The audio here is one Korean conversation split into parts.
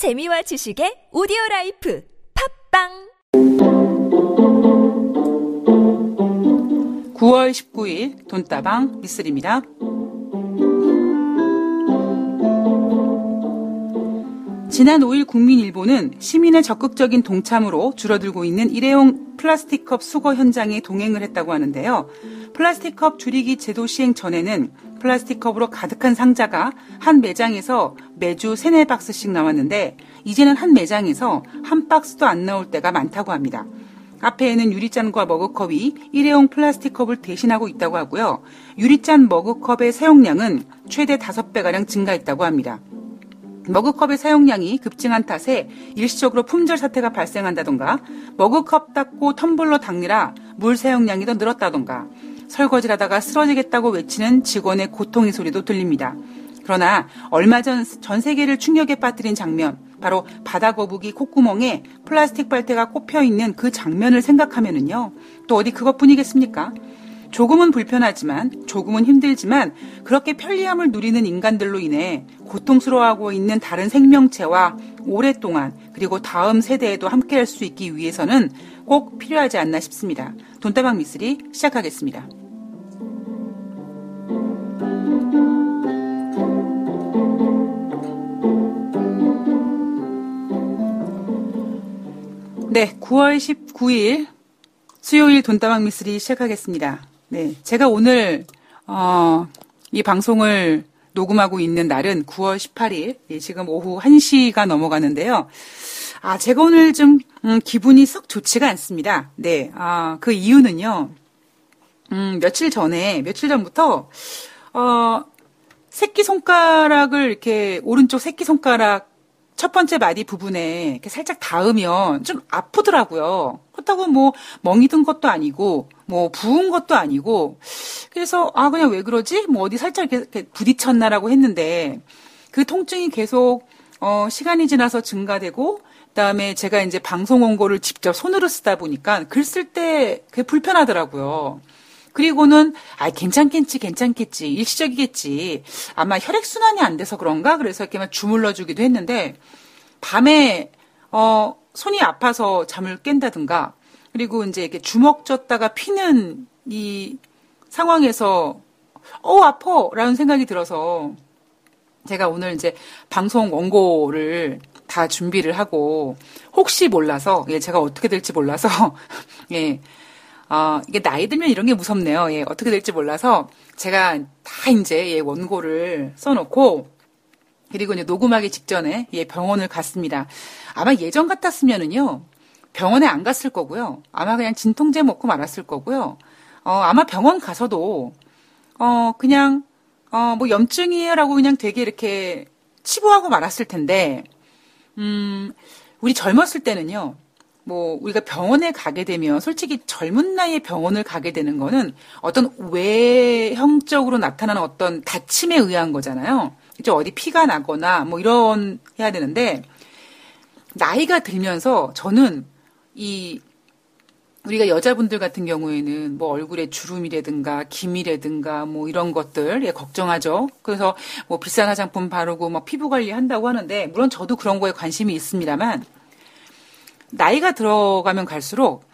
재미와 지식의 오디오 라이프 팟빵 9월 19일 돈다방 미쓰리입니다. 지난 5일 국민일보는 시민의 적극적인 동참으로 줄어들고 있는 일회용 플라스틱컵 수거 현장에 동행을 했다고 하는데요. 플라스틱컵 줄이기 제도 시행 전에는 플라스틱 컵으로 가득한 상자가 한 매장에서 매주 3, 4박스씩 나왔는데 이제는 한 매장에서 한 박스도 안 나올 때가 많다고 합니다. 앞에는 유리잔과 머그컵이 일회용 플라스틱 컵을 대신하고 있다고 하고요. 유리잔 머그컵의 사용량은 최대 5배가량 증가했다고 합니다. 머그컵의 사용량이 급증한 탓에 일시적으로 품절 사태가 발생한다던가 머그컵 닦고 텀블러 닦느라 물 사용량이 더 늘었다던가 설거지를 하다가 쓰러지겠다고 외치는 직원의 고통의 소리도 들립니다. 그러나 얼마 전 전 세계를 충격에 빠뜨린 장면, 바로 바다 거북이 콧구멍에 플라스틱 빨대가 꼽혀 있는 그 장면을 생각하면은요, 또 어디 그것뿐이겠습니까? 조금은 불편하지만, 조금은 힘들지만, 그렇게 편리함을 누리는 인간들로 인해 고통스러워하고 있는 다른 생명체와 오랫동안, 그리고 다음 세대에도 함께 할 수 있기 위해서는 꼭 필요하지 않나 싶습니다. 돈다방 미쓰리 시작하겠습니다. 네, 9월 19일 수요일 돈다방 미쓰리 시작하겠습니다. 네, 제가 오늘 어, 이 방송을 녹음하고 있는 날은 9월 18일, 예, 지금 오후 1시가 넘어가는데요. 아, 제가 오늘 좀 음, 기분이 썩 좋지가 않습니다. 네, 아, 그 이유는요. 음, 며칠 전에, 며칠 전부터 어, 새끼 손가락을 이렇게 오른쪽 새끼 손가락 첫 번째 마디 부분에 이렇게 살짝 닿으면 좀 아프더라고요. 그렇다고 뭐 멍이 든 것도 아니고 뭐 부은 것도 아니고 그래서 아 그냥 왜 그러지? 뭐 어디 살짝 이렇게 부딪혔나라고 했는데 그 통증이 계속 어 시간이 지나서 증가되고 그다음에 제가 이제 방송 원고를 직접 손으로 쓰다 보니까 글 쓸 때 그게 불편하더라고요. 그리고는 아 괜찮겠지 괜찮겠지 일시적이겠지. 아마 혈액 순환이 안 돼서 그런가? 그래서 이렇게만 주물러 주기도 했는데 밤에 어 손이 아파서 잠을 깬다든가 그리고 이제 이렇게 주먹 졌다가 피는 이 상황에서 어 아퍼라는 생각이 들어서 제가 오늘 이제 방송 원고를 다 준비를 하고 혹시 몰라서 예 제가 어떻게 될지 몰라서 예 어, 이게 나이 들면 이런 게 무섭네요. 예, 어떻게 될지 몰라서 제가 다 이제 예, 원고를 써놓고 그리고 이제 녹음하기 직전에 예, 병원을 갔습니다. 아마 예전 같았으면은요 병원에 안 갔을 거고요. 아마 그냥 진통제 먹고 말았을 거고요. 어, 아마 병원 가서도 어 그냥 어 뭐 염증이에요라고 그냥 되게 이렇게 치부하고 말았을 텐데 음 우리 젊었을 때는요. 뭐 우리가 병원에 가게 되면 솔직히 젊은 나이에 병원을 가게 되는 거는 어떤 외형적으로 나타나는 어떤 다침에 의한 거잖아요. 이제 어디 피가 나거나 뭐 이런 해야 되는데 나이가 들면서 저는 이 우리가 여자분들 같은 경우에는 뭐 얼굴에 주름이라든가 기미라든가 뭐 이런 것들 예 걱정하죠. 그래서 뭐 비싼 화장품 바르고 뭐 피부 관리 한다고 하는데 물론 저도 그런 거에 관심이 있습니다만 나이가 들어가면 갈수록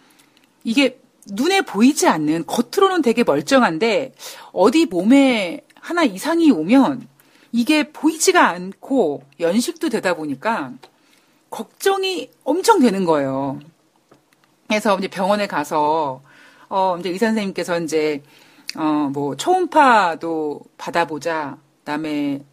이게 눈에 보이지 않는 겉으로는 되게 멀쩡한데 어디 몸에 하나 이상이 오면 이게 보이지가 않고 연식도 되다 보니까 걱정이 엄청 되는 거예요. 그래서 이제 병원에 가서 어 이제 의사 선생님께서 이제 어 뭐 초음파도 받아보자. 그다음에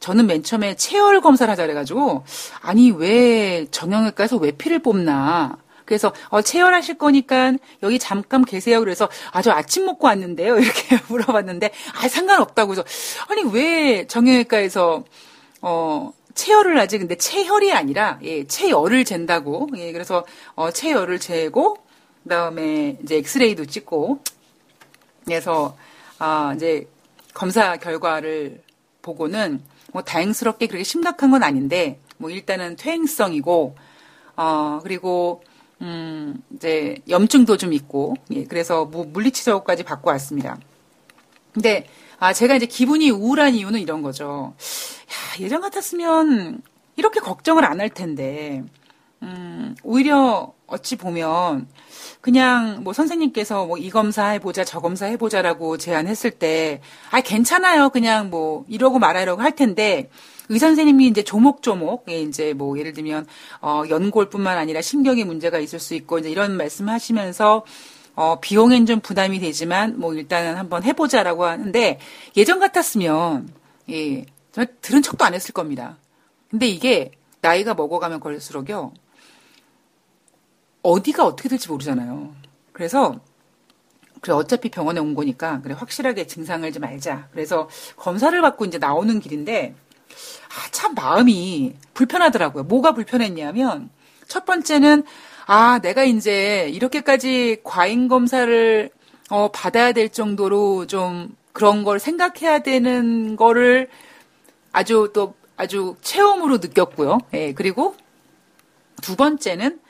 저는 맨 처음에 체열 검사를 하자 그래가지고 아니 왜 정형외과에서 왜 피를 뽑나? 그래서 어, 체열하실 거니까 여기 잠깐 계세요. 그래서 아 저 아침 먹고 왔는데요. 이렇게 물어봤는데 아 상관없다고 해서 아니 왜 정형외과에서 어 체열을 하지? 근데 체혈이 아니라 예 체열을 잰다고. 예 그래서 어 체열을 재고 그다음에 이제 엑스레이도 찍고 그래서 아 이제 검사 결과를 보고는 뭐 다행스럽게 그렇게 심각한 건 아닌데 뭐 일단은 퇴행성이고 어 그리고 음 이제 염증도 좀 있고 예 그래서 뭐 물리치료까지 받고 왔습니다. 근데 아 제가 이제 기분이 우울한 이유는 이런 거죠. 야, 예전 같았으면 이렇게 걱정을 안 할 텐데, 음, 오히려 어찌 보면 그냥 뭐 선생님께서 뭐 이 검사 해보자 저 검사 해보자라고 제안했을 때, 아 괜찮아요. 그냥 뭐 이러고 말하려고 할 텐데, 의사 선생님이 이제 조목조목, 예, 이제 뭐 예를 들면, 어, 연골뿐만 아니라 신경에 문제가 있을 수 있고, 이제 이런 말씀 하시면서, 어, 비용엔 좀 부담이 되지만, 뭐 일단은 한번 해보자라고 하는데, 예전 같았으면, 예, 들은 척도 안 했을 겁니다. 근데 이게 나이가 먹어가면 걸릴수록요, 어디가 어떻게 될지 모르잖아요. 그래서, 그래, 어차피 병원에 온 거니까, 그래, 확실하게 증상을 좀 알자. 그래서 검사를 받고 이제 나오는 길인데, 아, 참 마음이 불편하더라고요. 뭐가 불편했냐면, 첫 번째는, 아, 내가 이제 이렇게까지 과잉 검사를, 어, 받아야 될 정도로 좀 그런 걸 생각해야 되는 거를 아주 또 아주 체험으로 느꼈고요. 예, 그리고 두 번째는,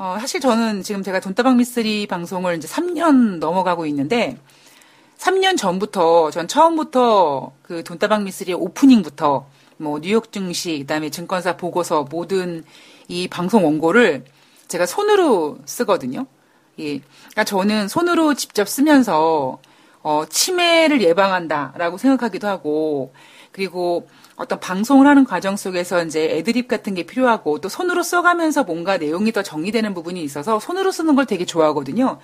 어, 사실 저는 지금 제가 돈다방 미스리 방송을 이제 3년 넘어가고 있는데, 3년 전부터, 전 처음부터 그 돈다방 미스리의 오프닝부터 뭐 뉴욕 증시, 그다음에 증권사 보고서 모든 이 방송 원고를 제가 손으로 쓰거든요. 예. 그러니까 저는 손으로 직접 쓰면서 어, 치매를 예방한다라고 생각하기도 하고 그리고 어떤 방송을 하는 과정 속에서 이제 애드립 같은 게 필요하고 또 손으로 써가면서 뭔가 내용이 더 정리되는 부분이 있어서 손으로 쓰는 걸 되게 좋아하거든요.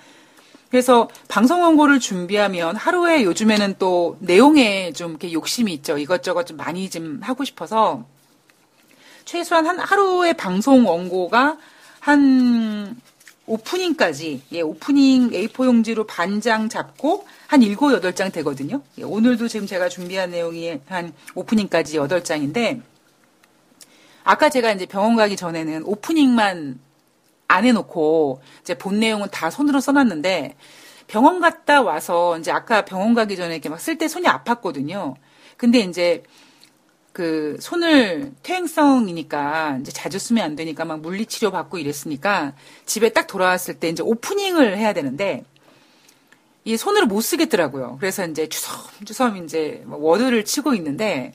그래서 방송 원고를 준비하면 하루에 요즘에는 또 내용에 좀 이렇게 욕심이 있죠. 이것저것 좀 많이 좀 하고 싶어서 최소한 한 하루의 방송 원고가 한 오프닝까지 예, 오프닝 A4 용지로 반장 잡고 한 7, 8장 되거든요. 예, 오늘도 지금 제가 준비한 내용이 한 오프닝까지 8장인데 아까 제가 이제 병원 가기 전에는 오프닝만 안 해놓고 이제 본 내용은 다 손으로 써놨는데 병원 갔다 와서 이제 아까 병원 가기 전에 이렇게 막 쓸 때 손이 아팠거든요. 근데 이제 그 손을 퇴행성이니까 이제 자주 쓰면 안 되니까 막 물리치료 받고 이랬으니까 집에 딱 돌아왔을 때 이제 오프닝을 해야 되는데 이 손으로 못 쓰겠더라고요. 그래서 이제 주섬주섬 이제 뭐 워드를 치고 있는데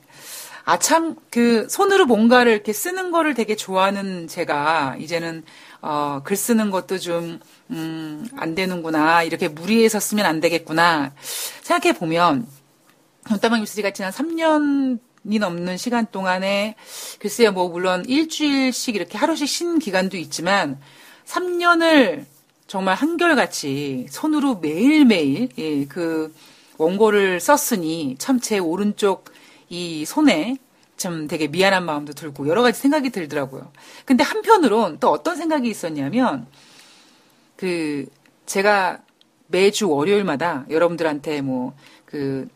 아 참 그 손으로 뭔가를 이렇게 쓰는 거를 되게 좋아하는 제가 이제는 어, 글 쓰는 것도 좀, 음, 안 되는구나. 이렇게 무리해서 쓰면 안 되겠구나. 생각해 보면, 돈다방 뉴스가 지난 3년 이 넘는 시간 동안에, 글쎄요, 뭐, 물론 일주일씩 이렇게 하루씩 쉰 기간도 있지만, 3년을 정말 한결같이 손으로 매일매일, 예, 그 원고를 썼으니, 참 제 오른쪽 이 손에 참 되게 미안한 마음도 들고 여러 가지 생각이 들더라고요. 근데 한편으론 또 어떤 생각이 있었냐면 그 제가 매주 월요일마다 여러분들한테 뭐 그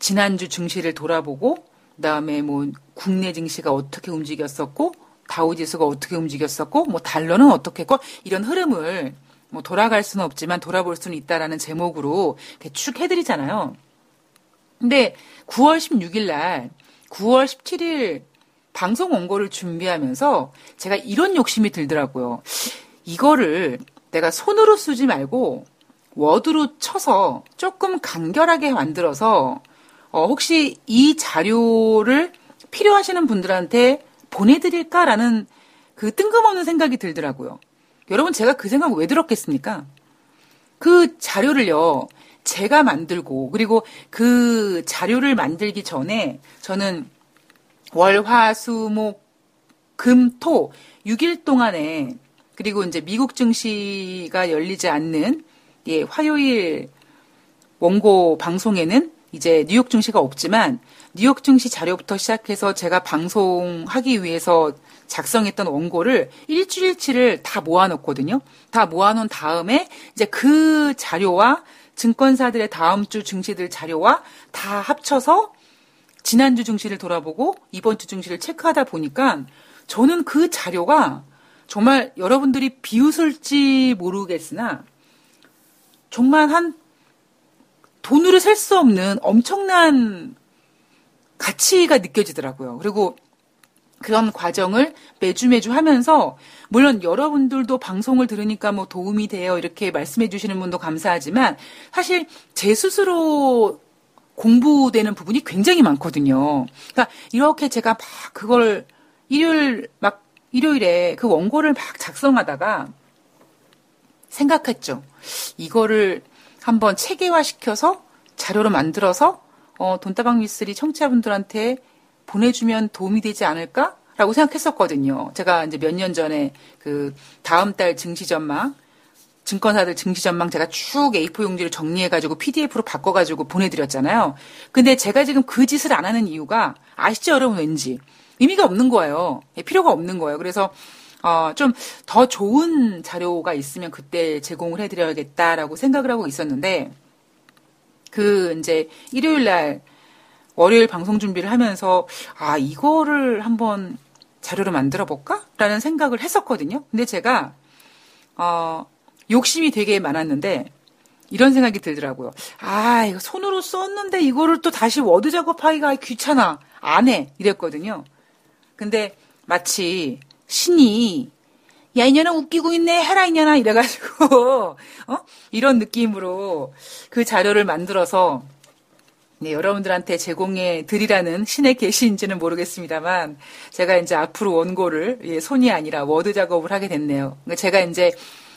지난주 증시를 돌아보고 그다음에 뭐 국내 증시가 어떻게 움직였었고 다우지수가 어떻게 움직였었고 뭐 달러는 어떻게 했고 이런 흐름을 뭐 돌아갈 수는 없지만 돌아볼 수는 있다라는 제목으로 대축 해드리잖아요. 근데 9월 16일 날 9월 17일 방송 원고를 준비하면서 제가 이런 욕심이 들더라고요. 이거를 내가 손으로 쓰지 말고 워드로 쳐서 조금 간결하게 만들어서 어, 혹시 이 자료를 필요하시는 분들한테 보내드릴까라는 그 뜬금없는 생각이 들더라고요. 여러분 제가 그 생각 왜 들었겠습니까? 그 자료를요 제가 만들고 그리고 그 자료를 만들기 전에 저는 월, 화, 수, 목, 금, 토 6일 동안에 그리고 이제 미국 증시가 열리지 않는 예, 화요일 원고 방송에는 이제 뉴욕 증시가 없지만 뉴욕 증시 자료부터 시작해서 제가 방송하기 위해서 작성했던 원고를 일주일치를 다 모아놓거든요. 다 모아놓은 다음에 이제 그 자료와 증권사들의 다음 주 증시들 자료와 다 합쳐서 지난주 증시를 돌아보고 이번 주 증시를 체크하다 보니까 저는 그 자료가 정말 여러분들이 비웃을지 모르겠으나 정말 한 돈으로 셀수 없는 엄청난 가치가 느껴지더라고요. 그리고 그런 과정을 매주 매주 하면서 물론 여러분들도 방송을 들으니까 뭐 도움이 돼요 이렇게 말씀해 주시는 분도 감사하지만 사실 제 스스로 공부되는 부분이 굉장히 많거든요. 그러니까 이렇게 제가 막 그걸 일요일 막 일요일에 그 원고를 막 작성하다가 생각했죠. 이거를 한번 체계화 시켜서 자료로 만들어서 어, 돈다방 미스리 청취자분들한테 보내주면 도움이 되지 않을까 라고 생각했었거든요. 제가 이제 몇 년 전에 그 다음 달 증시 전망 증권사들 증시 전망 제가 쭉 A4 용지를 정리해가지고 PDF로 바꿔가지고 보내드렸잖아요. 근데 제가 지금 그 짓을 안 하는 이유가 아시죠, 여러분 왠지 의미가 없는 거예요. 예, 필요가 없는 거예요. 그래서 어, 좀 더 좋은 자료가 있으면 그때 제공을 해드려야겠다라고 생각을 하고 있었는데 그 이제 일요일 날 월요일 방송 준비를 하면서 아 이거를 한번 자료로 만들어 볼까 라는 생각을 했었거든요. 근데 제가 어 욕심이 되게 많았는데 이런 생각이 들더라고요. 아 이거 손으로 썼는데 이거를 또 다시 워드 작업하기가 귀찮아 안 해 이랬거든요. 근데 마치 신이 야, 이년아 웃기고 있네, 해라, 이년아, 이래가지고, 어? 이런 느낌으로 그 자료를 만들어서, 네, 여러분들한테 제공해 드리라는 신의 계시인지는 모르겠습니다만, 제가 이제 앞으로 원고를, 예, 손이 아니라 워드 작업을 하게 됐네요. 그러니까 제가 이제,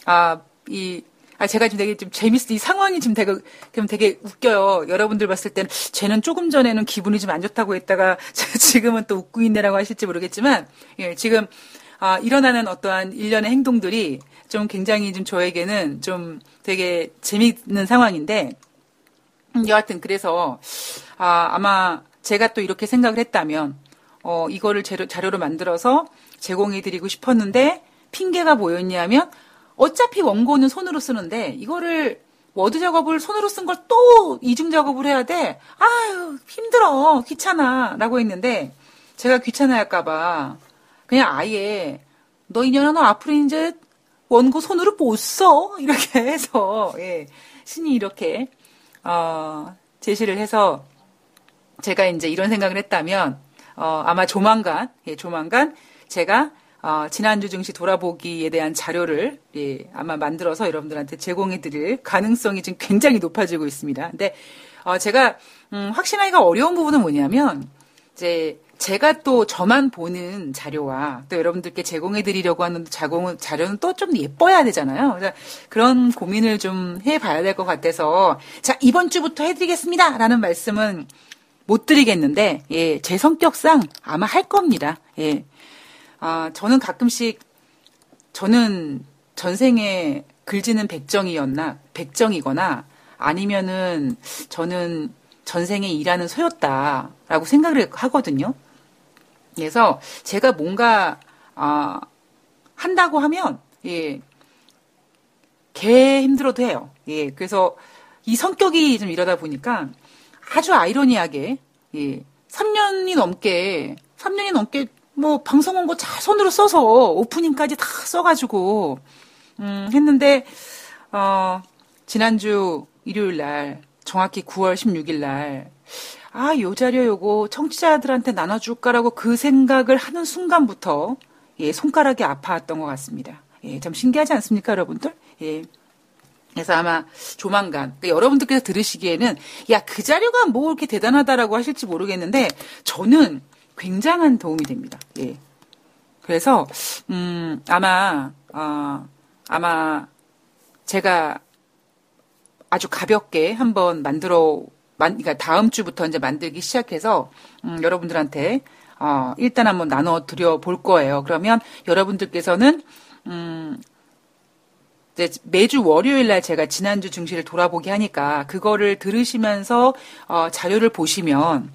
아, 이, 아, 제가 지금 되게 좀 재밌어. 이 상황이 지금 되게, 좀 되게 웃겨요. 여러분들 봤을 때는, 쟤는 조금 전에는 기분이 좀 안 좋다고 했다가, 지금은 또 웃고 있네라고 하실지 모르겠지만, 예, 지금, 아, 일어나는 어떠한 일련의 행동들이 좀 굉장히 좀 저에게는 좀 되게 재미있는 상황인데, 음, 여하튼 그래서, 아, 아마 제가 또 이렇게 생각을 했다면, 어, 이거를 재료, 자료로 만들어서 제공해드리고 싶었는데, 핑계가 뭐였냐면, 어차피 원고는 손으로 쓰는데, 이거를 워드 작업을 손으로 쓴 걸 또 이중 작업을 해야 돼. 아유, 힘들어. 귀찮아. 라고 했는데, 제가 귀찮아 할까봐, 그냥 아예 너 이년아 너 앞으로 이제 원고 손으로 못 써. 이렇게 해서, 예. 신이 이렇게, 어, 제시를 해서 제가 이제 이런 생각을 했다면, 어, 아마 조만간, 예, 조만간 제가 어, 지난주 증시 돌아보기에 대한 자료를 예, 아마 만들어서 여러분들한테 제공해 드릴 가능성이 지금 굉장히 높아지고 있습니다. 근데 어, 제가 음, 확신하기가 어려운 부분은 뭐냐면 이제 제가 또 저만 보는 자료와 또 여러분들께 제공해 드리려고 하는 자공, 자료는 또 좀 예뻐야 되잖아요. 그런 고민을 좀 해봐야 될 것 같아서 자 이번 주부터 해드리겠습니다. 라는 말씀은 못 드리겠는데 예, 제 성격상 아마 할 겁니다. 예. 아, 저는 가끔씩 저는 전생에 글지는 백정이었나 백정이거나 아니면은 저는 전생에 일하는 소였다라고 생각을 하거든요. 그래서 제가 뭔가 아, 한다고 하면 예, 개 힘들어도 해요. 예, 그래서 이 성격이 좀 이러다 보니까 아주 아이러니하게 예, 3년이 넘게 3년이 넘게 뭐 방송 원고 잘 손으로 써서 오프닝까지 다 써가지고 음, 했는데 어, 지난주 일요일 날 정확히 9월 16일 날 아, 요 자료 요거 청취자들한테 나눠줄까라고 그 생각을 하는 순간부터 예, 손가락이 아파왔던 것 같습니다. 예, 참 신기하지 않습니까, 여러분들? 예. 그래서 아마 조만간 그러니까 여러분들께서 들으시기에는 야 그 자료가 뭐 이렇게 대단하다라고 하실지 모르겠는데 저는 굉장한 도움이 됩니다. 예. 그래서 음 아마 어, 아마 제가 아주 가볍게 한번 만들어 만, 그러니까 다음 주부터 이제 만들기 시작해서 음, 여러분들한테 어, 일단 한번 나눠 드려 볼 거예요. 그러면 여러분들께서는 음, 이제 매주 월요일 날 제가 지난주 증시를 돌아보기 하니까 그거를 들으시면서 어, 자료를 보시면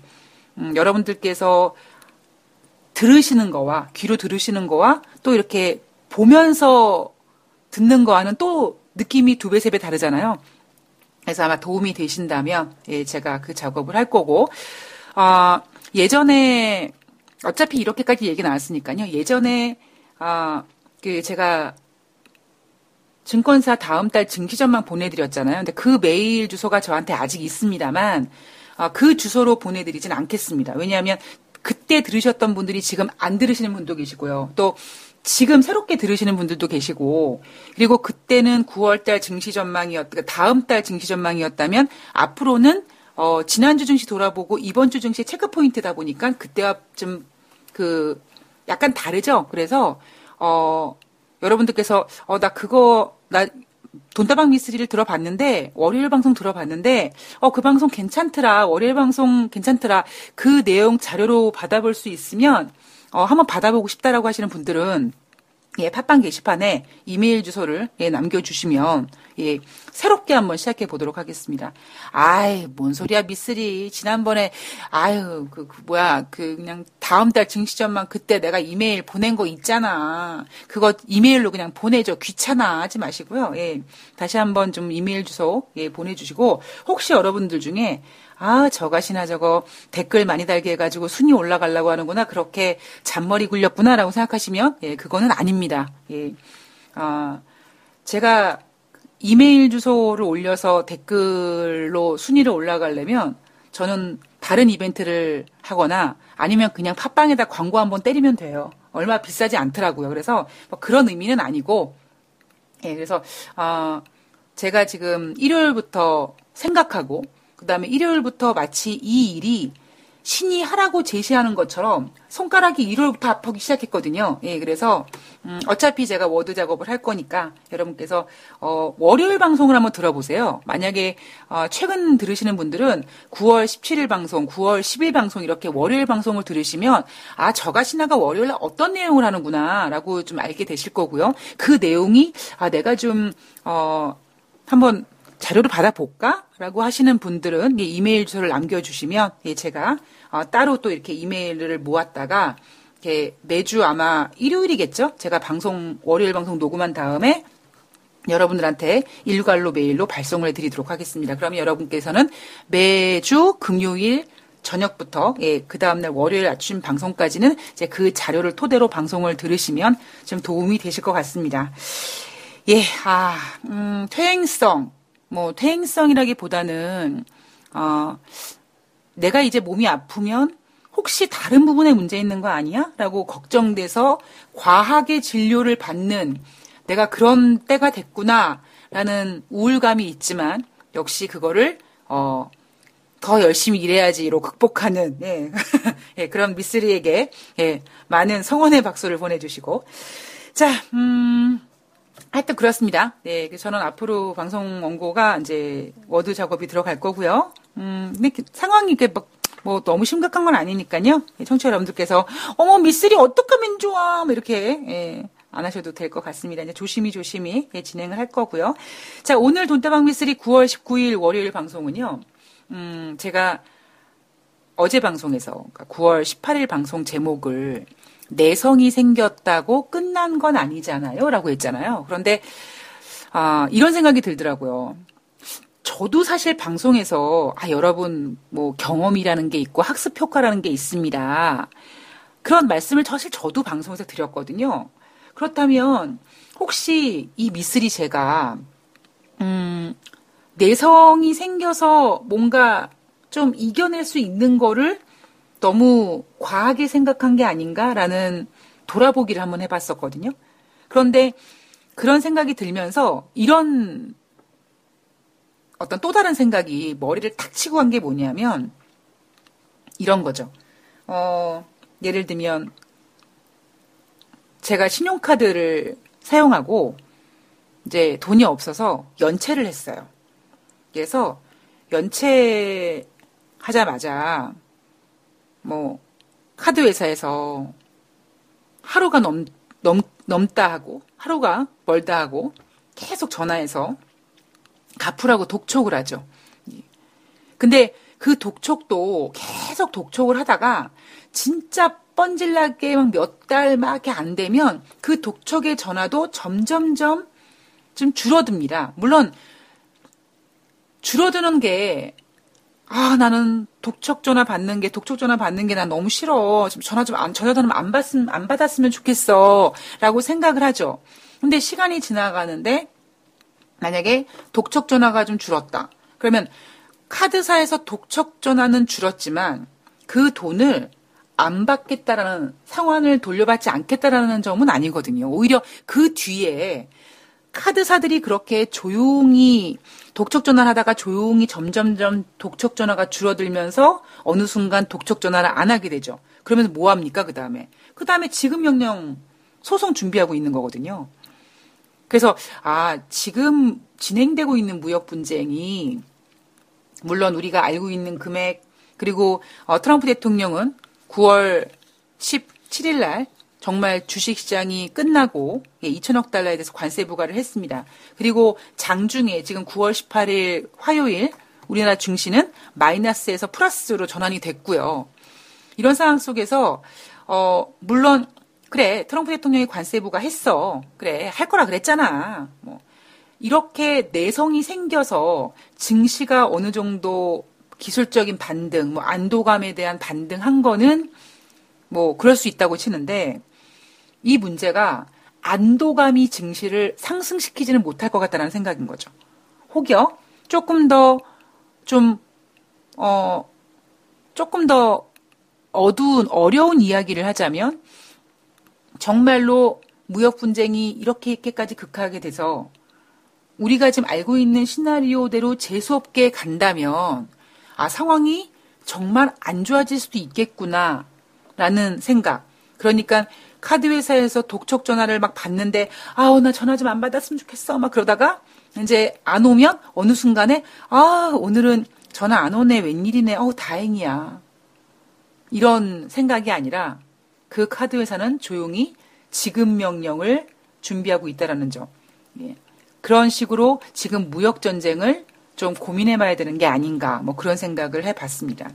음, 여러분들께서 들으시는 거와 귀로 들으시는 거와 또 이렇게 보면서 듣는 거와는 또 느낌이 두 배, 세 배 다르잖아요. 그래서 아마 도움이 되신다면 예, 제가 그 작업을 할 거고 어, 예전에 어차피 이렇게까지 얘기 나왔으니까요. 예전에 아, 그 제가 증권사 다음 달 증기전만 보내드렸잖아요. 근데 그 메일 주소가 저한테 아직 있습니다만 아, 그 주소로 보내드리진 않겠습니다. 왜냐하면 그때 들으셨던 분들이 지금 안 들으시는 분도 계시고요. 또 지금 새롭게 들으시는 분들도 계시고 그리고 그때는 9월달 증시 전망이었 그러니까 다음 달 증시 전망이었다면 앞으로는 어 지난주 증시 돌아보고 이번 주 증시 체크 포인트다 보니까 그때와 좀 그 약간 다르죠. 그래서 어 여러분들께서 어 나 그거 나 돈다방 미스리를 들어봤는데 월요일 방송 들어봤는데 어 그 방송 괜찮더라 월요일 방송 괜찮더라 그 내용 자료로 받아볼 수 있으면 어 한번 받아보고 싶다라고 하시는 분들은 예, 팟빵 게시판에 이메일 주소를 예, 남겨주시면 예, 새롭게 한번 시작해 보도록 하겠습니다. 아이, 뭔 소리야, 미쓰리. 지난번에, 아유, 그, 그, 뭐야, 그, 그냥 다음 달 증시점만 그때 내가 이메일 보낸 거 있잖아. 그거 이메일로 그냥 보내줘. 귀찮아. 하지 마시고요. 예, 다시 한번 좀 이메일 주소, 예, 보내주시고, 혹시 여러분들 중에, 아, 저가시나 저거 댓글 많이 달게 해가지고 순위 올라가려고 하는구나. 그렇게 잔머리 굴렸구나라고 생각하시면, 예, 그거는 아닙니다. 예. 아, 제가 이메일 주소를 올려서 댓글로 순위를 올라가려면 저는 다른 이벤트를 하거나 아니면 그냥 팟빵에다 광고 한번 때리면 돼요. 얼마 비싸지 않더라고요. 그래서 뭐 그런 의미는 아니고, 예, 그래서, 아, 제가 지금 일요일부터 생각하고, 그 다음에 일요일부터 마치 이 일이 신이 하라고 제시하는 것처럼 손가락이 일요일부터 아프기 시작했거든요. 예, 그래서 음, 어차피 제가 워드 작업을 할 거니까 여러분께서 어, 월요일 방송을 한번 들어보세요. 만약에 어, 최근 들으시는 분들은 9월 17일 방송, 9월 10일 방송 이렇게 월요일 방송을 들으시면 아 저가 신하가 월요일에 어떤 내용을 하는구나라고 좀 알게 되실 거고요. 그 내용이 아 내가 좀 어, 한번 자료를 받아볼까? 라고 하시는 분들은 이메일 주소를 남겨주시면 예, 제가 어, 따로 또 이렇게 이메일을 모았다가 매주 아마 일요일이겠죠? 제가 방송, 월요일 방송 녹음한 다음에 여러분들한테 일괄로 메일로 발송을 해드리도록 하겠습니다. 그러면 여러분께서는 매주 금요일 저녁부터 예, 그 다음날 월요일 아침 방송까지는 이제 그 자료를 토대로 방송을 들으시면 좀 도움이 되실 것 같습니다. 예, 아, 음, 퇴행성, 뭐 퇴행성이라기보다는 어, 내가 이제 몸이 아프면 혹시 다른 부분에 문제 있는 거 아니야? 라고 걱정돼서 과하게 진료를 받는 내가 그런 때가 됐구나 라는 우울감이 있지만 역시 그거를 어, 더 열심히 일해야지로 극복하는 예. 예, 그런 미쓰리에게 예, 많은 성원의 박수를 보내주시고 자 음, 하여튼 그렇습니다. 네, 저는 앞으로 방송 원고가 이제 워드 작업이 들어갈 거고요. 음, 근데 상황이 이게 막, 뭐 너무 심각한 건 아니니까요. 예, 청취자 여러분들께서 어머 미쓰리 어떡하면 좋아, 뭐 이렇게 예, 안 하셔도 될 것 같습니다. 이제 조심히 조심히 예, 진행을 할 거고요. 자, 오늘 돈다방 미쓰리 9월 19일 월요일 방송은요. 음, 제가 어제 방송에서 그러니까 9월 18일 방송 제목을 내성이 생겼다고 끝난 건 아니잖아요. 라고 했잖아요. 그런데, 아, 이런 생각이 들더라고요. 저도 사실 방송에서, 아, 여러분, 뭐, 경험이라는 게 있고 학습 효과라는 게 있습니다. 그런 말씀을 사실 저도 방송에서 드렸거든요. 그렇다면, 혹시 이 미쓰리 제가, 음, 내성이 생겨서 뭔가 좀 이겨낼 수 있는 거를 너무 과하게 생각한 게 아닌가라는 돌아보기를 한번 해봤었거든요. 그런데 그런 생각이 들면서 이런 어떤 또 다른 생각이 머리를 탁 치고 간 게 뭐냐면 이런 거죠. 어, 예를 들면 제가 신용카드를 사용하고 이제 돈이 없어서 연체를 했어요. 그래서 연체하자마자 뭐 카드 회사에서 하루가 넘, 넘, 넘다 하고 하루가 멀다 하고 계속 전화해서 갚으라고 독촉을 하죠. 근데 그 독촉도 계속 독촉을 하다가 진짜 뻔질나게 몇 달밖에 안 되면 그 독촉의 전화도 점점점 좀 줄어듭니다. 물론 줄어드는 게 아, 나는 독촉 전화 받는 게, 독촉 전화 받는 게 난 너무 싫어. 좀 전화 좀 안, 전화 전화 안 받으면, 안 받았으면 좋겠어. 라고 생각을 하죠. 근데 시간이 지나가는데, 만약에 독촉 전화가 좀 줄었다. 그러면 카드사에서 독촉 전화는 줄었지만 그 돈을 안 받겠다라는 상황을 돌려받지 않겠다라는 점은 아니거든요. 오히려 그 뒤에 카드사들이 그렇게 조용히 독촉 전화를 하다가 조용히 점점점 독촉 전화가 줄어들면서 어느 순간 독촉 전화를 안 하게 되죠. 그러면서 뭐 합니까? 그 다음에 그 다음에 지급 명령 소송 준비하고 있는 거거든요. 그래서 아 지금 진행되고 있는 무역 분쟁이 물론 우리가 알고 있는 금액 그리고 어, 트럼프 대통령은 9월 17일 날 정말 주식시장이 끝나고 2천억 예, 달러에 대해서 관세 부과를 했습니다. 그리고 장중에 지금 9월 18일 화요일 우리나라 증시는 마이너스에서 플러스로 전환이 됐고요. 이런 상황 속에서 어 물론 그래 트럼프 대통령이 관세 부과했어. 그래 할 거라 그랬잖아. 뭐 이렇게 내성이 생겨서 증시가 어느 정도 기술적인 반등, 뭐 안도감에 대한 반등한 거는 뭐 그럴 수 있다고 치는데 이 문제가 안도감이 증시를 상승시키지는 못할 것 같다는 생각인 거죠. 혹여 조금 더 좀, 어, 조금 더 어두운, 어려운 이야기를 하자면 정말로 무역 분쟁이 이렇게까지 극하게 돼서 우리가 지금 알고 있는 시나리오대로 재수없게 간다면 아, 상황이 정말 안 좋아질 수도 있겠구나 라는 생각. 그러니까 카드 회사에서 독촉 전화를 막 받는데 아우 나 전화 좀 안 받았으면 좋겠어. 막 그러다가 이제 안 오면 어느 순간에 아 오늘은 전화 안 오네. 웬일이네. 어우 다행이야. 이런 생각이 아니라 그 카드 회사는 조용히 지급 명령을 준비하고 있다라는 점. 예. 그런 식으로 지금 무역 전쟁을 좀 고민해봐야 되는 게 아닌가 뭐 그런 생각을 해봤습니다.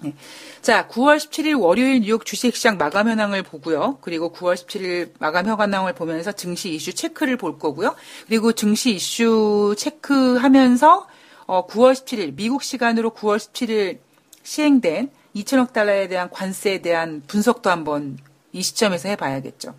네. 자, 9월 17일 월요일 뉴욕 주식시장 마감 현황을 보고요. 그리고 9월 17일 마감 현황을 보면서 증시 이슈 체크를 볼 거고요. 그리고 증시 이슈 체크하면서 어, 9월 17일 미국 시간으로 9월 17일 시행된 2천억 달러에 대한 관세에 대한 분석도 한번 이 시점에서 해봐야겠죠.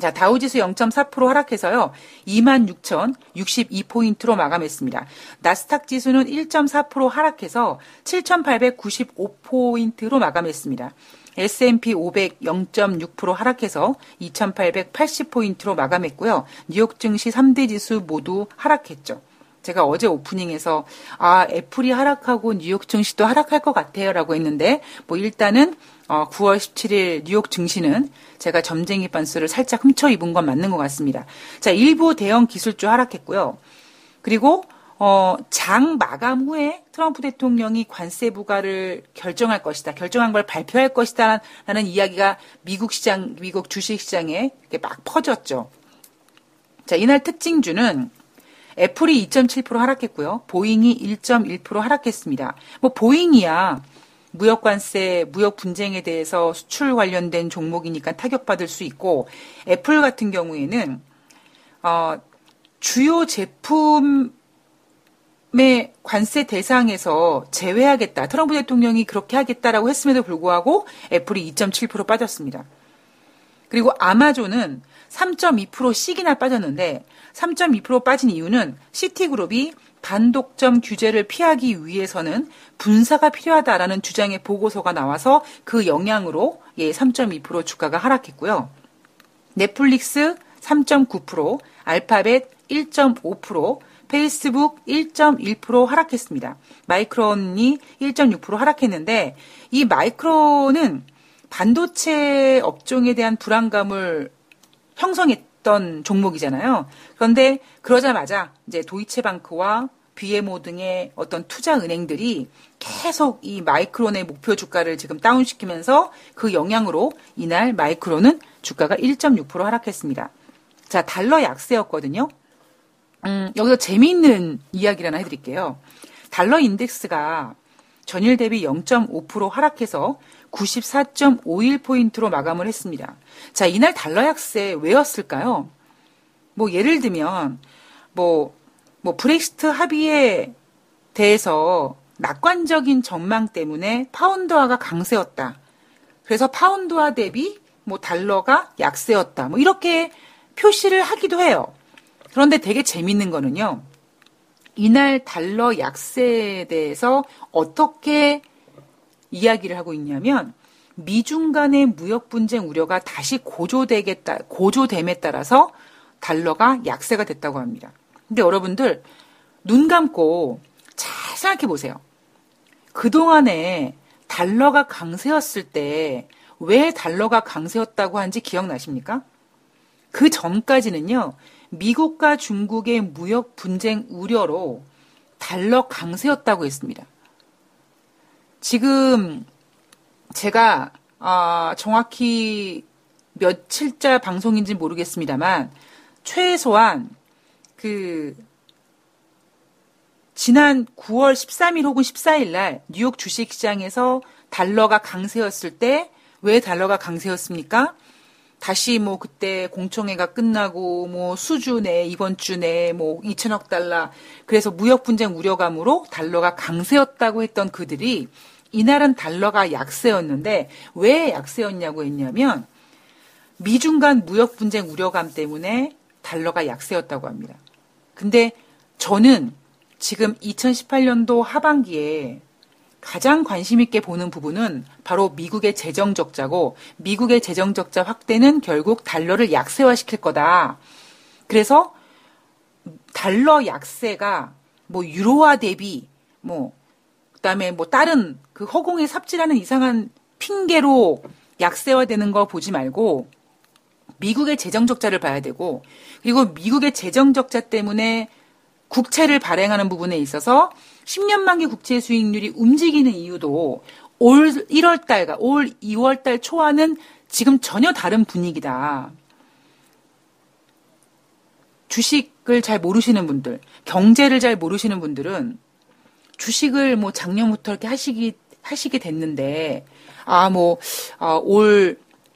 자, 다우지수 0.4% 하락해서요. 26,062포인트로 마감했습니다. 나스닥 지수는 1.4% 하락해서 7,895포인트로 마감했습니다. S&P 500 0.6% 하락해서 2,880포인트로 마감했고요. 뉴욕 증시 3대 지수 모두 하락했죠. 제가 어제 오프닝에서 아 애플이 하락하고 뉴욕 증시도 하락할 것 같아요라고 했는데 뭐 일단은 어, 9월 17일 뉴욕 증시는 제가 점쟁이 반스를 살짝 훔쳐 입은 건 맞는 것 같습니다. 자 일부 대형 기술주 하락했고요. 그리고 어, 장 마감 후에 트럼프 대통령이 관세 부과를 결정할 것이다. 결정한 걸 발표할 것이다. 라는 이야기가 미국 시장, 미국 주식 시장에 막 퍼졌죠. 자, 이날 특징주는 애플이 2.7% 하락했고요. 보잉이 1.1% 하락했습니다. 뭐 보잉이야 무역 관세, 무역 분쟁에 대해서 수출 관련된 종목이니까 타격받을 수 있고 애플 같은 경우에는 어, 주요 제품의 관세 대상에서 제외하겠다. 트럼프 대통령이 그렇게 하겠다라고 했음에도 불구하고 애플이 2.7% 빠졌습니다. 그리고 아마존은 3.2%씩이나 빠졌는데 3.2% 빠진 이유는 시티그룹이 반독점 규제를 피하기 위해서는 분사가 필요하다라는 주장의 보고서가 나와서 그 영향으로 예, 3.2% 주가가 하락했고요. 넷플릭스 3.9%, 알파벳 1.5%, 페이스북 1.1% 하락했습니다. 마이크론이 1.6% 하락했는데 이 마이크론은 반도체 업종에 대한 불안감을 형성했 던 종목이잖아요. 그런데 그러자마자 이제 도이체방크와 BMO 등의 어떤 투자 은행들이 계속 이 마이크론의 목표 주가를 지금 다운시키면서 그 영향으로 이날 마이크론은 주가가 1.6% 하락했습니다. 자, 달러 약세였거든요. 음, 여기서 재미있는 이야기를 하나 해드릴게요. 달러 인덱스가 전일 대비 0.5% 하락해서 94.51포인트로 마감을 했습니다. 자, 이날 달러 약세 왜였을까요? 뭐, 예를 들면, 뭐, 뭐, 브렉시트 합의에 대해서 낙관적인 전망 때문에 파운드화가 강세였다. 그래서 파운드화 대비 뭐 달러가 약세였다. 뭐 이렇게 표시를 하기도 해요. 그런데 되게 재밌는 거는요. 이날 달러 약세에 대해서 어떻게 이야기를 하고 있냐면 미중 간의 무역 분쟁 우려가 다시 고조되겠다 고조됨에 따라서 달러가 약세가 됐다고 합니다. 근데 여러분들 눈 감고 잘 생각해 보세요. 그동안에 달러가 강세였을 때 왜 달러가 강세였다고 한지 기억나십니까? 그 전까지는요, 미국과 중국의 무역 분쟁 우려로 달러 강세였다고 했습니다. 지금 제가 어, 정확히 며칠자 방송인지 모르겠습니다만 최소한 그 지난 9월 13일 혹은 14일 날 뉴욕 주식시장에서 달러가 강세였을 때 왜 달러가 강세였습니까? 다시 뭐 그때 공청회가 끝나고 뭐 수주 내 이번 주 내 뭐 2천억 달러 그래서 무역 분쟁 우려감으로 달러가 강세였다고 했던 그들이 이날은 달러가 약세였는데 왜 약세였냐고 했냐면 미중 간 무역 분쟁 우려감 때문에 달러가 약세였다고 합니다. 근데 저는 지금 2018년도 하반기에 가장 관심 있게 보는 부분은 바로 미국의 재정 적자고 미국의 재정 적자 확대는 결국 달러를 약세화시킬 거다. 그래서 달러 약세가 뭐 유로화 대비 뭐 그다음에 뭐 다른 그 허공에 삽질하는 이상한 핑계로 약세화되는 거 보지 말고 미국의 재정 적자를 봐야 되고 그리고 미국의 재정 적자 때문에 국채를 발행하는 부분에 있어서 10년 만기 국채 수익률이 움직이는 이유도 올 1월 달과 올 2월 달 초와는 지금 전혀 다른 분위기다. 주식을 잘 모르시는 분들, 경제를 잘 모르시는 분들은 주식을 뭐 작년부터 이렇게 하시기 하시게 됐는데 아뭐올 어,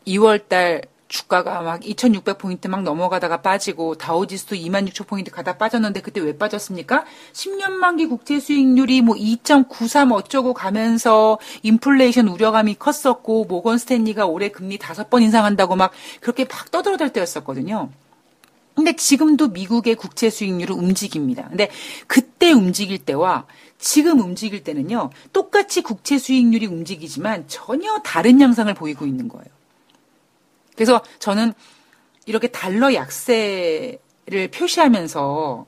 2월 달 주가가 막 2,600포인트 막 넘어가다가 빠지고 다우지수도 26,000포인트 가다 빠졌는데 그때 왜 빠졌습니까? 10년 만기 국채 수익률이 뭐 2.93 어쩌고 가면서 인플레이션 우려감이 컸었고 모건 스탠리가 올해 금리 다섯 번 인상한다고 막 그렇게 막 떠들어댈 때였었거든요. 근데 지금도 미국의 국채 수익률은 움직입니다. 근데 그때 움직일 때와 지금 움직일 때는요, 똑같이 국채 수익률이 움직이지만 전혀 다른 양상을 보이고 있는 거예요. 그래서 저는 이렇게 달러 약세를 표시하면서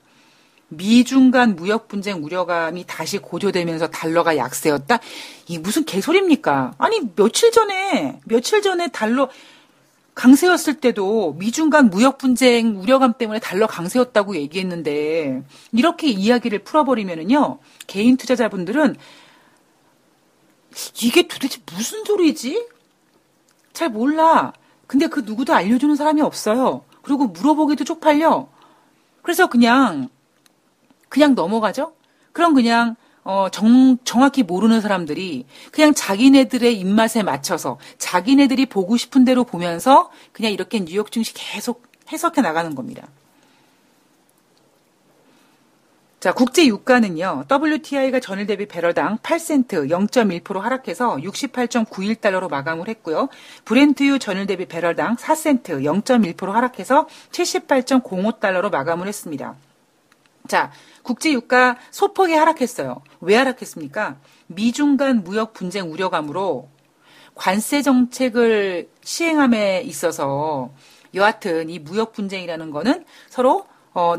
미중 간 무역 분쟁 우려감이 다시 고조되면서 달러가 약세였다? 이 무슨 개소리입니까? 아니, 며칠 전에, 며칠 전에 달러 강세였을 때도 미중 간 무역 분쟁 우려감 때문에 달러 강세였다고 얘기했는데 이렇게 이야기를 풀어버리면은요, 개인 투자자분들은 이게 도대체 무슨 소리지? 잘 몰라. 근데 그 누구도 알려주는 사람이 없어요. 그리고 물어보기도 쪽팔려. 그래서 그냥, 그냥 넘어가죠? 그럼 그냥, 어, 정, 정확히 모르는 사람들이 그냥 자기네들의 입맛에 맞춰서 자기네들이 보고 싶은 대로 보면서 그냥 이렇게 뉴욕 증시 계속 해석해 나가는 겁니다. 자, 국제 유가는요, WTI가 전일 대비 배럴당 8센트 0.1% 하락해서 68.91달러로 마감을 했고요. 브렌트유 전일 대비 배럴당 4센트 0.1% 하락해서 78.05달러로 마감을 했습니다. 자, 국제 유가 소폭이 하락했어요. 왜 하락했습니까? 미중 간 무역 분쟁 우려감으로 관세 정책을 시행함에 있어서 여하튼 이 무역 분쟁이라는 거는 서로 어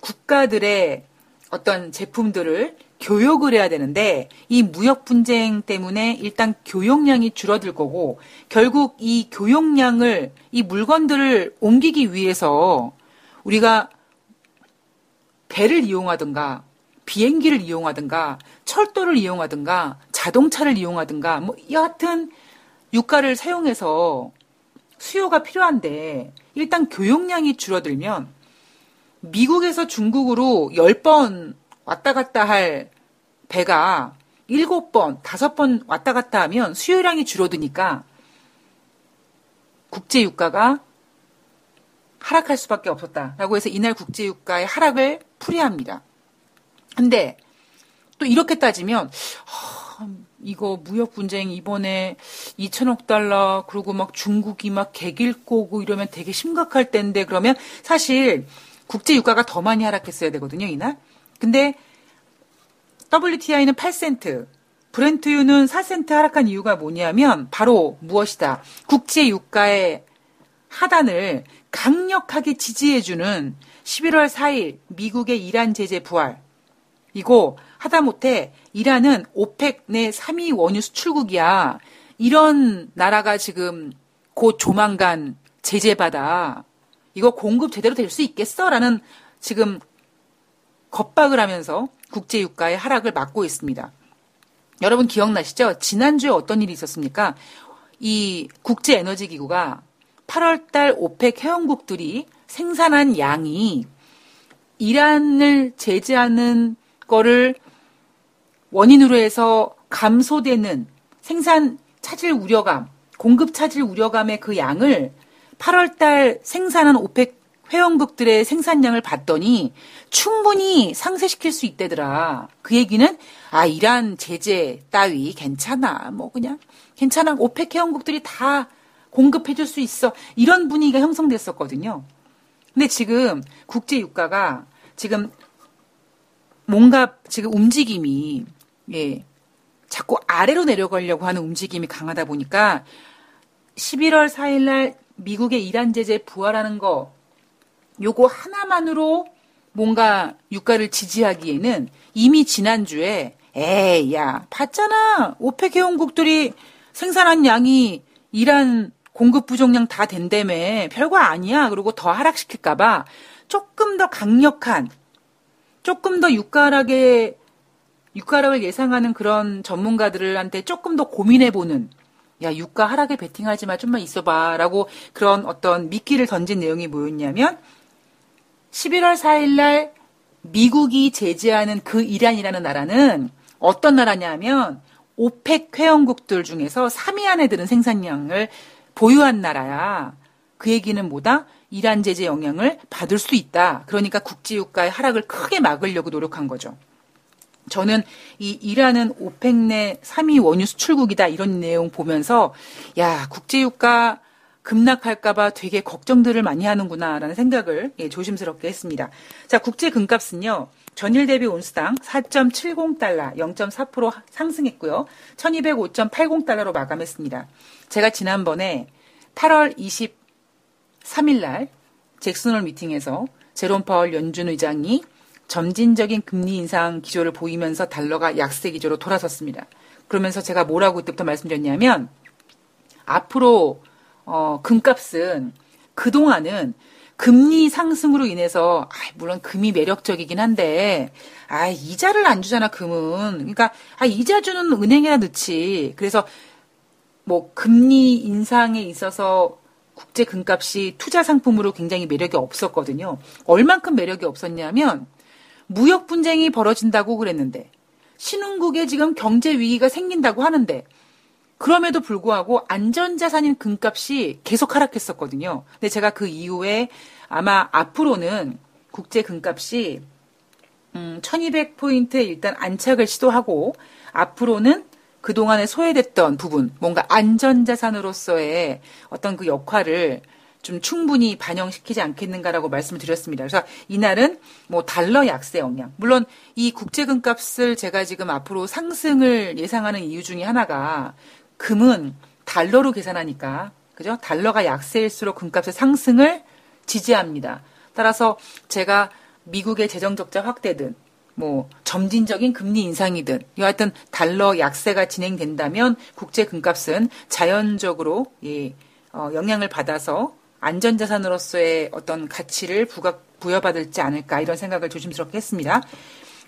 국가들의 어떤 제품들을 교역을 해야 되는데 이 무역 분쟁 때문에 일단 교역량이 줄어들 거고 결국 이 교역량을 이 물건들을 옮기기 위해서 우리가 배를 이용하든가 비행기를 이용하든가 철도를 이용하든가 자동차를 이용하든가 뭐 여하튼 유가를 사용해서 수요가 필요한데 일단 교역량이 줄어들면 미국에서 중국으로 10번 왔다 갔다 할 배가 7번, 5번 왔다 갔다 하면 수요량이 줄어드니까 국제유가가 하락할 수밖에 없었다라고 해서 이날 국제유가의 하락을 풀이합니다. 근데 또 이렇게 따지면 어, 이거 무역 분쟁 이번에 2천억 달러 그리고 막 중국이 막 개길 거고 이러면 되게 심각할 텐데 그러면 사실 국제 유가가 더 많이 하락했어야 되거든요, 이날. 근데 WTI는 8센트, 브렌트유는 4센트 하락한 이유가 뭐냐면 바로 무엇이다. 국제 유가의 하단을 강력하게 지지해주는 11월 4일 미국의 이란 제재 부활. 이고 하다못해 이란은 오펙 내 3위 원유 수출국이야. 이런 나라가 지금 곧 조만간 제재받아 이거 공급 제대로 될 수 있겠어? 라는 지금 겁박을 하면서 국제유가의 하락을 막고 있습니다. 여러분 기억나시죠? 지난주에 어떤 일이 있었습니까? 이 국제에너지기구가 8월달 오펙 회원국들이 생산한 양이 이란을 제재하는 거를 원인으로 해서 감소되는 생산 차질 우려감, 공급 차질 우려감의 그 양을 8월 달 생산한 오펙 회원국들의 생산량을 봤더니 충분히 상쇄시킬 수 있대더라. 그 얘기는 아 이란 제재 따위 괜찮아. 뭐 그냥 괜찮아. 오펙 회원국들이 다 공급해 줄 수 있어. 이런 분위기가 형성됐었거든요. 근데 지금 국제 유가가 지금 뭔가 지금 움직임이 예. 자꾸 아래로 내려가려고 하는 움직임이 강하다 보니까 11월 4일 날 미국의 이란 제재 부활하는 거 요거 하나만으로 뭔가 유가를 지지하기에는 이미 지난주에 에이 야 봤잖아. 오펙 회원국들이 생산한 양이 이란 공급 부족량 다 된다며. 별거 아니야. 그리고 더 하락시킬까봐 조금 더 강력한 조금 더 유가락의 유가락을 예상하는 그런 전문가들한테 조금 더 고민해보는 야, 유가 하락에 베팅하지 마, 좀만 있어봐. 라고 그런 어떤 미끼를 던진 내용이 뭐였냐면, 11월 4일 날 미국이 제재하는 그 이란이라는 나라는 어떤 나라냐면, 오펙 회원국들 중에서 3위 안에 드는 생산량을 보유한 나라야. 그 얘기는 뭐다? 이란 제재 영향을 받을 수 있다. 그러니까 국제유가의 하락을 크게 막으려고 노력한 거죠. 저는 이 이란은 오펙 내 3위 원유 수출국이다 이런 내용 보면서 야 국제유가 급락할까봐 되게 걱정들을 많이 하는구나라는 생각을 예, 조심스럽게 했습니다. 자 국제 금값은요 전일 대비 온수당 4.70달러 0.4% 상승했고요 1205.80달러로 마감했습니다. 제가 지난번에 8월 23일 날 잭슨홀 미팅에서 제롬 파월 연준 의장이 점진적인 금리 인상 기조를 보이면서 달러가 약세 기조로 돌아섰습니다. 그러면서 제가 뭐라고 그때부터 말씀드렸냐면 앞으로 어, 금값은 그동안은 금리 상승으로 인해서 아, 물론 금이 매력적이긴 한데 아 이자를 안 주잖아 금은 그러니까 아 이자 주는 은행에나 넣지 그래서 뭐 금리 인상에 있어서 국제 금값이 투자 상품으로 굉장히 매력이 없었거든요. 얼만큼 매력이 없었냐면 무역 분쟁이 벌어진다고 그랬는데 신흥국에 지금 경제 위기가 생긴다고 하는데 그럼에도 불구하고 안전자산인 금값이 계속 하락했었거든요. 근데 제가 그 이후에 아마 앞으로는 국제 금값이 음, 1200포인트에 일단 안착을 시도하고 앞으로는 그동안에 소외됐던 부분, 뭔가 안전자산으로서의 어떤 그 역할을 좀 충분히 반영시키지 않겠는가라고 말씀을 드렸습니다. 그래서 이날은 뭐 달러 약세 영향. 물론 이 국제금값을 제가 지금 앞으로 상승을 예상하는 이유 중에 하나가 금은 달러로 계산하니까 그죠? 달러가 약세일수록 금값의 상승을 지지합니다. 따라서 제가 미국의 재정 적자 확대든 뭐 점진적인 금리 인상이든 여하튼 달러 약세가 진행된다면 국제 금값은 자연적으로 예, 어, 영향을 받아서 안전자산으로서의 어떤 가치를 부각, 부여받을지 않을까 이런 생각을 조심스럽게 했습니다.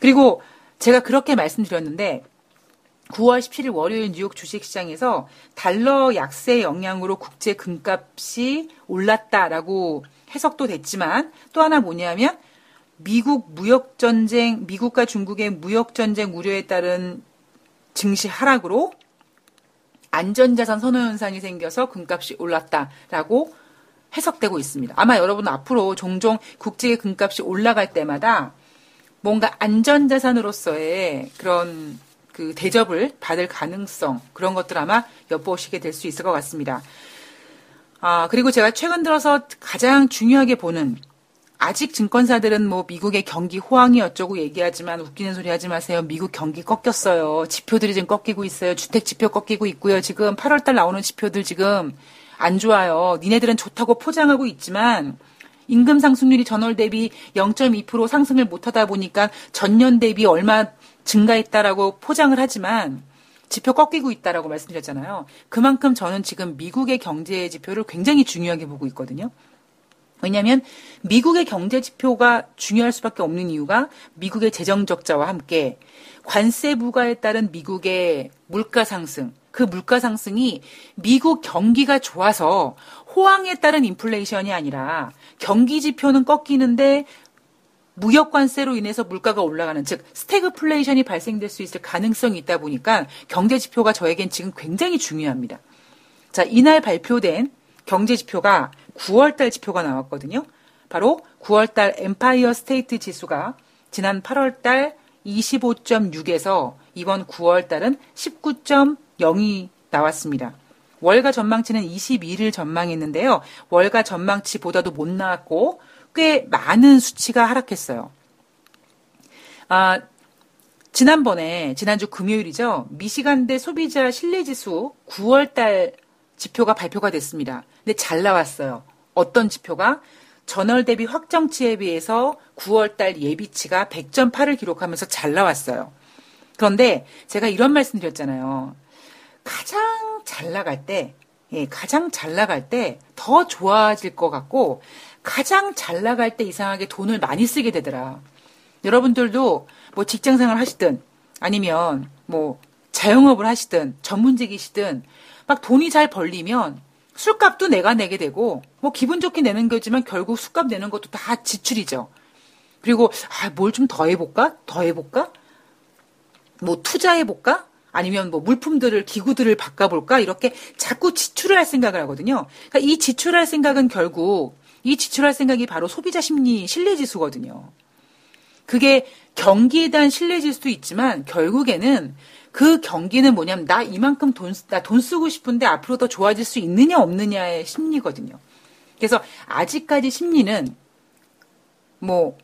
그리고 제가 그렇게 말씀드렸는데 9월 17일 월요일 뉴욕 주식시장에서 달러 약세 영향으로 국제 금값이 올랐다라고 해석도 됐지만 또 하나 뭐냐면 미국 무역 전쟁, 미국과 중국의 무역 전쟁 우려에 따른 증시 하락으로 안전자산 선호 현상이 생겨서 금값이 올랐다라고 해석되고 있습니다. 아마 여러분 앞으로 종종 국제 금값이 올라갈 때마다 뭔가 안전자산으로서의 그런 그 대접을 받을 가능성 그런 것들 아마 엿보시게 될 수 있을 것 같습니다. 아, 그리고 제가 최근 들어서 가장 중요하게 보는 아직 증권사들은 뭐 미국의 경기 호황이 어쩌고 얘기하지만 웃기는 소리 하지 마세요. 미국 경기 꺾였어요. 지표들이 지금 꺾이고 있어요. 주택 지표 꺾이고 있고요. 지금 8월달 나오는 지표들 지금 안 좋아요. 니네들은 좋다고 포장하고 있지만 임금 상승률이 전월 대비 0.2% 상승을 못하다 보니까 전년 대비 얼마 증가했다라고 포장을 하지만 지표 꺾이고 있다라고 말씀드렸잖아요. 그만큼 저는 지금 미국의 경제 지표를 굉장히 중요하게 보고 있거든요. 왜냐하면 미국의 경제 지표가 중요할 수밖에 없는 이유가 미국의 재정 적자와 함께 관세 부과에 따른 미국의 물가 상승, 그 물가 상승이 미국 경기가 좋아서 호황에 따른 인플레이션이 아니라 경기 지표는 꺾이는데 무역 관세로 인해서 물가가 올라가는 즉 스태그플레이션이 발생될 수 있을 가능성이 있다 보니까 경제 지표가 저에겐 지금 굉장히 중요합니다. 자, 이날 발표된 경제 지표가 9월 달 지표가 나왔거든요. 바로 9월 달 엠파이어 스테이트 지수가 지난 8월 달 25.6에서 이번 9월 달은 19.0이 나왔습니다. 월가 전망치는 22를 전망했는데요. 월가 전망치보다도 못 나왔고 꽤 많은 수치가 하락했어요. 아, 지난번에 지난주 금요일이죠. 미시간대 소비자 신뢰지수 9월달 지표가 발표가 됐습니다. 근데 잘 나왔어요. 어떤 지표가 전월 대비 확정치에 비해서 9월달 예비치가 100.8을 기록하면서 잘 나왔어요. 그런데 제가 이런 말씀 드렸잖아요. 가장 잘 나갈 때, 예, 가장 잘 나갈 때 더 좋아질 것 같고, 가장 잘 나갈 때 이상하게 돈을 많이 쓰게 되더라. 여러분들도 뭐 직장 생활 하시든, 아니면 뭐 자영업을 하시든, 전문직이시든, 막 돈이 잘 벌리면 술값도 내가 내게 되고 뭐 기분 좋게 내는 거지만 결국 술값 내는 것도 다 지출이죠. 그리고 아, 뭘 좀 더 해볼까? 더 해볼까? 뭐 투자해볼까? 아니면 뭐 물품들을 기구들을 바꿔볼까? 이렇게 자꾸 지출을 할 생각을 하거든요. 그러니까 이 지출할 생각은 결국 이 지출할 생각이 바로 소비자 심리 신뢰 지수거든요. 그게 경기에 대한 신뢰 지수도 있지만 결국에는 그 경기는 뭐냐면 나 이만큼 돈, 나 돈 쓰고 싶은데 앞으로 더 좋아질 수 있느냐 없느냐의 심리거든요. 그래서 아직까지 심리는 뭐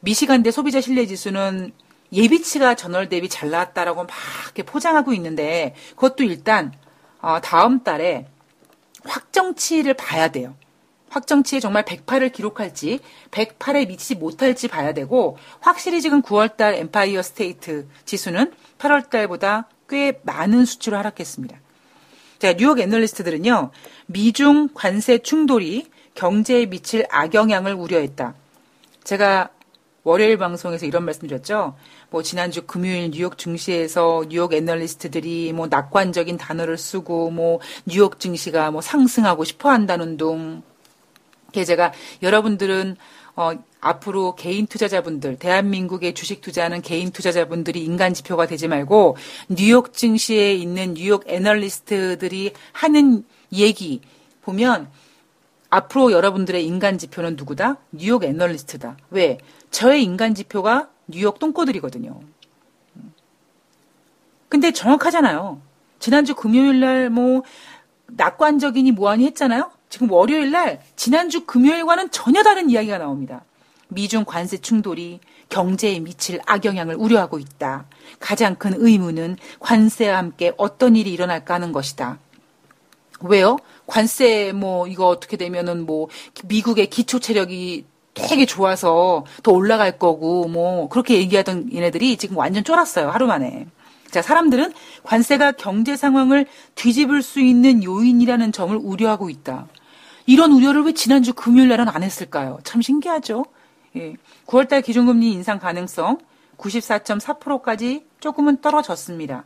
미시간대 소비자 신뢰 지수는 예비치가 전월 대비 잘 나왔다라고 막 이렇게 포장하고 있는데 그것도 일단 어, 다음 달에 확정치를 봐야 돼요. 확정치에 정말 108을 기록할지 108에 미치지 못할지 봐야 되고 확실히 지금 9월달 엠파이어 스테이트 지수는 8월달보다 꽤 많은 수치로 하락했습니다. 자, 뉴욕 애널리스트들은요. 미중 관세 충돌이 경제에 미칠 악영향을 우려했다. 제가 월요일 방송에서 이런 말씀 드렸죠. 뭐 지난주 금요일 뉴욕 증시에서 뉴욕 애널리스트들이 뭐 낙관적인 단어를 쓰고 뭐 뉴욕 증시가 뭐 상승하고 싶어 한다는 둥. 제가 여러분들은 어, 앞으로 개인 투자자분들, 대한민국의 주식 투자하는 개인 투자자분들이 인간 지표가 되지 말고 뉴욕 증시에 있는 뉴욕 애널리스트들이 하는 얘기 보면 앞으로 여러분들의 인간 지표는 누구다? 뉴욕 애널리스트다. 왜? 저의 인간 지표가 뉴욕 똥꼬들이거든요. 근데 정확하잖아요. 지난주 금요일 날뭐 낙관적이니 뭐하니 했잖아요. 지금 월요일 날 지난주 금요일과는 전혀 다른 이야기가 나옵니다. 미중 관세 충돌이 경제에 미칠 악영향을 우려하고 있다. 가장 큰 의문은 관세와 함께 어떤 일이 일어날까 하는 것이다. 왜요? 관세 뭐 이거 어떻게 되면은 뭐 미국의 기초 체력이 되게 좋아서 더 올라갈 거고 뭐 그렇게 얘기하던 얘네들이 지금 완전 쫄았어요. 하루 만에. 자, 사람들은 관세가 경제 상황을 뒤집을 수 있는 요인이라는 점을 우려하고 있다. 이런 우려를 왜 지난주 금요일 날은 안 했을까요? 참 신기하죠? 예. 9월달 기준금리 인상 가능성 94.4%까지 조금은 떨어졌습니다.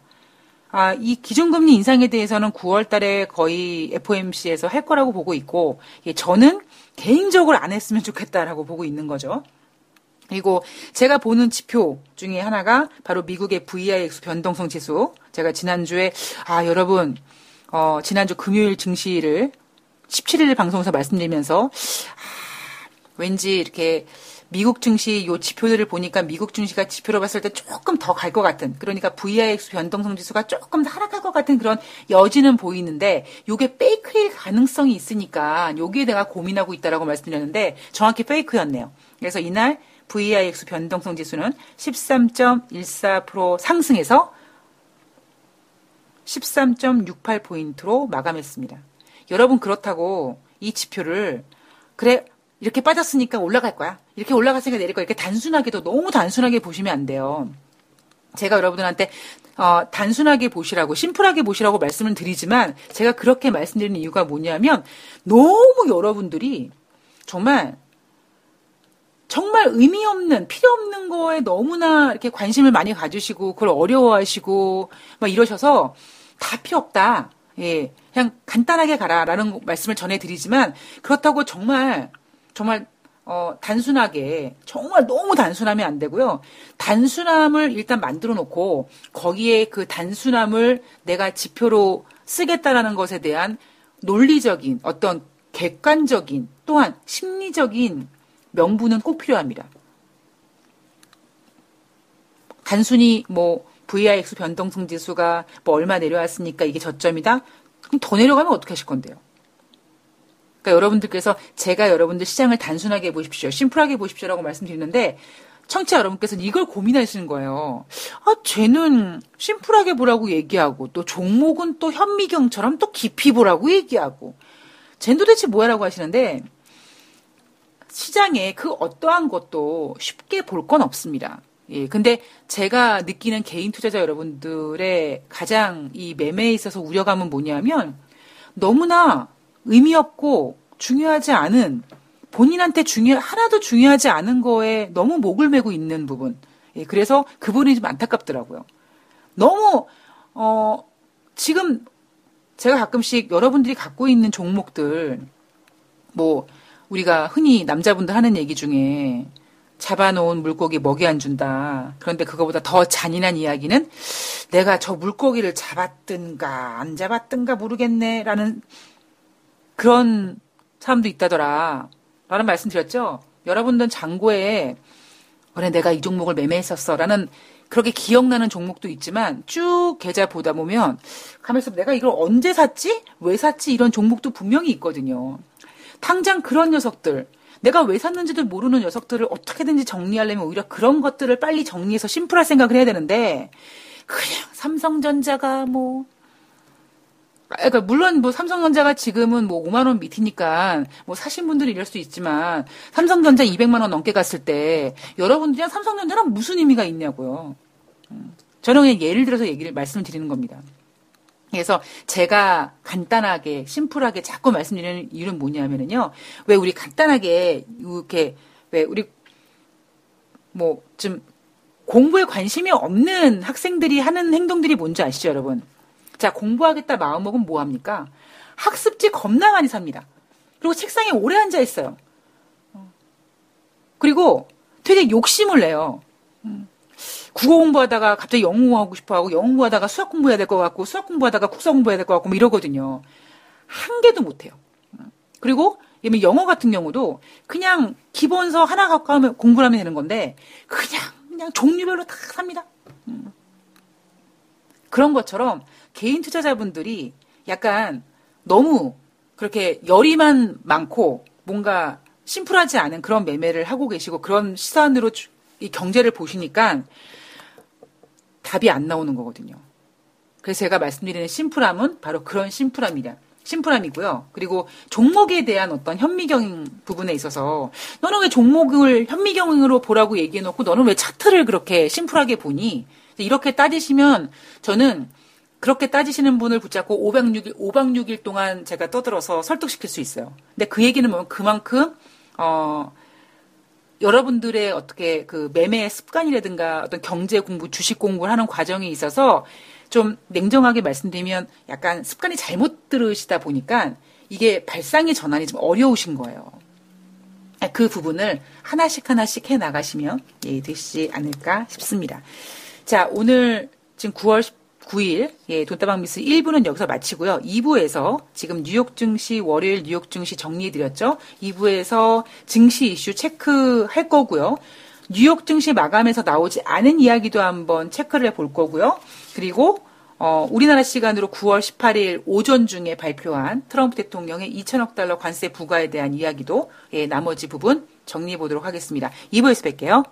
아, 이 기준금리 인상에 대해서는 9월 달에 거의 FOMC에서 할 거라고 보고 있고, 예, 저는 개인적으로 안 했으면 좋겠다라고 보고 있는 거죠. 그리고 제가 보는 지표 중에 하나가 바로 미국의 VIX 변동성 지수. 제가 지난주에, 아, 여러분, 어, 지난주 금요일 증시를 17일 방송에서 말씀드리면서, 아, 왠지 이렇게 미국 증시 요 지표들을 보니까 미국 증시가 지표로 봤을 때 조금 더 갈 것 같은 그러니까 VIX 변동성 지수가 조금 하락할 것 같은 그런 여지는 보이는데 요게 페이크일 가능성이 있으니까 요기에 내가 고민하고 있다라고 말씀드렸는데 정확히 페이크였네요. 그래서 이날 VIX 변동성 지수는 13.14% 상승해서 13.68포인트로 마감했습니다. 여러분 그렇다고 이 지표를 그래 이렇게 빠졌으니까 올라갈 거야. 이렇게 올라갔으니까 내릴 거야. 이렇게 단순하게도 너무 단순하게 보시면 안 돼요. 제가 여러분들한테 어, 단순하게 보시라고, 심플하게 보시라고 말씀을 드리지만, 제가 그렇게 말씀드리는 이유가 뭐냐면, 너무 여러분들이 정말, 정말 의미 없는, 필요 없는 거에 너무나 이렇게 관심을 많이 가지시고, 그걸 어려워하시고, 막 이러셔서, 다 필요 없다. 예. 그냥 간단하게 가라라는 말씀을 전해 드리지만, 그렇다고 정말, 정말 어, 단순하게, 정말 너무 단순하면 안 되고요. 단순함을 일단 만들어 놓고, 거기에 그 단순함을 내가 지표로 쓰겠다라는 것에 대한 논리적인, 어떤 객관적인, 또한 심리적인 명분은 꼭 필요합니다. 단순히 뭐, VIX 변동성 지수가 뭐 얼마 내려왔으니까 이게 저점이다? 그럼 더 내려가면 어떻게 하실 건데요? 그러니까 여러분들께서 제가 여러분들 시장을 단순하게 보십시오. 심플하게 보십시오라고 말씀드리는데 청취자 여러분께서는 이걸 고민하시는 거예요. 아, 쟤는 심플하게 보라고 얘기하고 또 종목은 또 현미경처럼 또 깊이 보라고 얘기하고 쟤는 도대체 뭐야라고 하시는데 시장에 그 어떠한 것도 쉽게 볼 건 없습니다. 예, 근데 제가 느끼는 개인 투자자 여러분들의 가장 이 매매에 있어서 우려감은 뭐냐면 너무나 의미 없고 중요하지 않은 본인한테 중요 하나도 중요하지 않은 거에 너무 목을 메고 있는 부분. 예, 그래서 그 부분이 좀 안타깝더라고요. 너무 어 지금 제가 가끔씩 여러분들이 갖고 있는 종목들 뭐 우리가 흔히 남자분들 하는 얘기 중에 잡아놓은 물고기 먹이 안 준다. 그런데 그거보다 더 잔인한 이야기는 내가 저 물고기를 잡았든가 안 잡았든가 모르겠네라는 그런 사람도 있다더라. 라는 말씀 드렸죠? 여러분들 장고에, 그래, 내가 이 종목을 매매했었어. 라는 그렇게 기억나는 종목도 있지만 쭉 계좌 보다 보면 가면서 내가 이걸 언제 샀지? 왜 샀지? 이런 종목도 분명히 있거든요. 당장 그런 녀석들, 내가 왜 샀는지도 모르는 녀석들을 어떻게든지 정리하려면 오히려 그런 것들을 빨리 정리해서 심플할 생각을 해야 되는데 그냥 삼성전자가 뭐 그러니까 물론 뭐 삼성전자가 지금은 뭐 5만 원 밑이니까 뭐 사신 분들이 이럴 수 있지만 삼성전자 200만 원 넘게 갔을 때 여러분들이 삼성전자랑 무슨 의미가 있냐고요. 음. 저는 그냥 예를 들어서 얘기를 말씀을 드리는 겁니다. 그래서 제가 간단하게 심플하게 자꾸 말씀드리는 이유는 뭐냐면은요. 왜 우리 간단하게 이렇게 왜 우리 뭐 좀 공부에 관심이 없는 학생들이 하는 행동들이 뭔지 아시죠, 여러분? 자, 공부하겠다 마음먹으면 뭐 합니까? 학습지 겁나 많이 삽니다. 그리고 책상에 오래 앉아 있어요. 그리고 되게 욕심을 내요. 국어 공부하다가 갑자기 영어 공부하고 싶어 하고 영어 공부하다가 수학 공부해야 될 것 같고 수학 공부하다가 국사 공부해야 될 것 같고 뭐 이러거든요. 한 개도 못 해요. 그리고 영어 같은 경우도 그냥 기본서 하나 갖고 하면 공부를 하면 되는 건데 그냥 그냥 종류별로 다 삽니다. 그런 것처럼 개인 투자자분들이 약간 너무 그렇게 열이만 많고 뭔가 심플하지 않은 그런 매매를 하고 계시고 그런 시선으로 이 경제를 보시니까 답이 안 나오는 거거든요. 그래서 제가 말씀드리는 심플함은 바로 그런 심플함이다. 심플함이고요. 그리고 종목에 대한 어떤 현미경 부분에 있어서 너는 왜 종목을 현미경으로 보라고 얘기해놓고 너는 왜 차트를 그렇게 심플하게 보니? 이렇게 따지시면 저는 그렇게 따지시는 분을 붙잡고 5박 6일, 5박 6일 동안 제가 떠들어서 설득시킬 수 있어요. 근데 그 얘기는 뭐냐면 그만큼, 어, 여러분들의 어떻게 그 매매 습관이라든가 어떤 경제 공부, 주식 공부를 하는 과정에 있어서 좀 냉정하게 말씀드리면 약간 습관이 잘못 들으시다 보니까 이게 발상의 전환이 좀 어려우신 거예요. 그 부분을 하나씩 하나씩 해 나가시면 예, 되시지 않을까 싶습니다. 자, 오늘 지금 9월 9일 예, 돈다방 미스 1부는 여기서 마치고요. 2부에서 지금 뉴욕 증시 월요일 뉴욕 증시 정리해 드렸죠. 2부에서 증시 이슈 체크할 거고요. 뉴욕 증시 마감에서 나오지 않은 이야기도 한번 체크를 해 볼 거고요. 그리고 어, 우리나라 시간으로 9월 18일 오전 중에 발표한 트럼프 대통령의 2천억 달러 관세 부과에 대한 이야기도 예, 나머지 부분 정리해 보도록 하겠습니다. 2부에서 뵐게요.